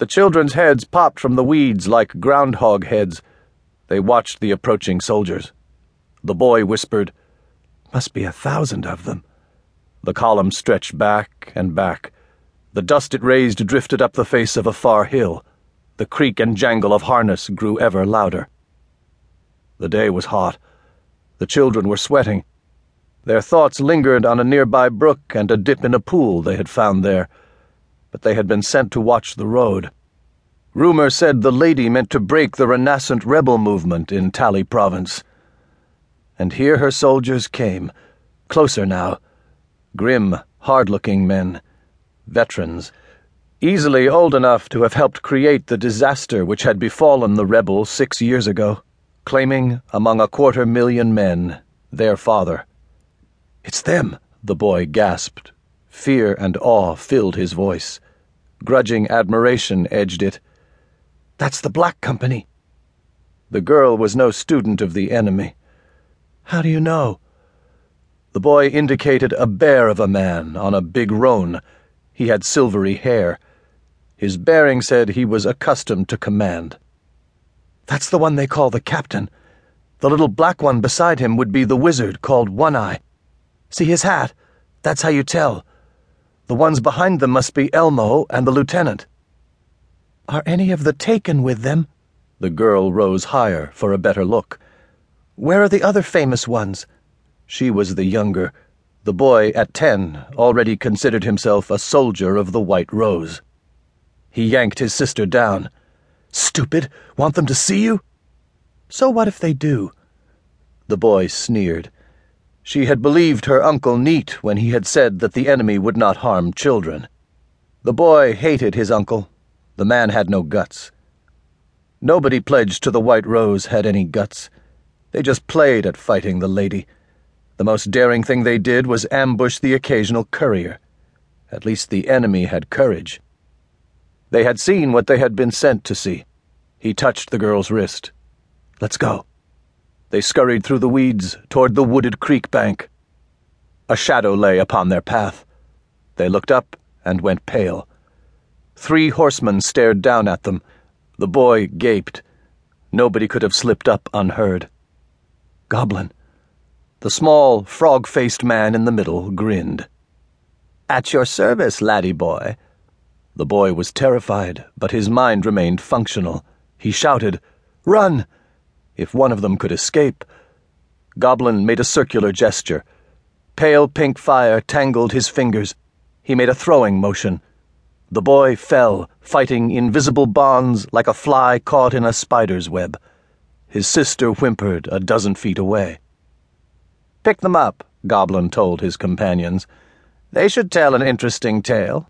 The children's heads popped from the weeds like groundhog heads. They watched the approaching soldiers. The boy whispered, Must be a thousand of them. The column stretched back and back. The dust it raised drifted up the face of a far hill. The creak and jangle of harness grew ever louder. The day was hot. The children were sweating. Their thoughts lingered on a nearby brook and a dip in a pool they had found there, but they had been sent to watch the road. Rumor said the lady meant to break the renascent rebel movement in Tali province. And here her soldiers came, closer now, grim, hard looking men, veterans, easily old enough to have helped create the disaster which had befallen the rebels six years ago, claiming, among a quarter million men, their father. It's them, the boy gasped. Fear and awe filled his voice. Grudging admiration edged it. That's the Black Company. The girl was no student of the enemy. How do you know? The boy indicated a bear of a man on a big roan. He had silvery hair. His bearing said he was accustomed to command. That's the one they call the captain. The little black one beside him would be the wizard called One Eye. See his hat? That's how you tell. The ones behind them must be Elmo and the lieutenant. Are any of the taken with them? The girl rose higher for a better look. Where are the other famous ones? She was the younger. The boy, at ten, already considered himself a soldier of the White Rose. He yanked his sister down. Stupid! Want them to see you? So what if they do? The boy sneered. She had believed her uncle Neat when he had said that the enemy would not harm children. The boy hated his uncle. The man had no guts. Nobody pledged to the White Rose had any guts. They just played at fighting the lady. The most daring thing they did was ambush the occasional courier. At least the enemy had courage. They had seen what they had been sent to see. He touched the girl's wrist. Let's go. They scurried through the weeds toward the wooded creek bank. A shadow lay upon their path. They looked up and went pale. Three horsemen stared down at them. The boy gaped. Nobody could have slipped up unheard. Goblin. The small, frog faced man in the middle grinned. At your service, laddie boy. The boy was terrified, but his mind remained functional. He shouted, Run! If one of them could escape. Goblin made a circular gesture. Pale pink fire tangled his fingers. He made a throwing motion. The boy fell, fighting invisible bonds like a fly caught in a spider's web. His sister whimpered a dozen feet away. Pick them up, Goblin told his companions. They should tell an interesting tale.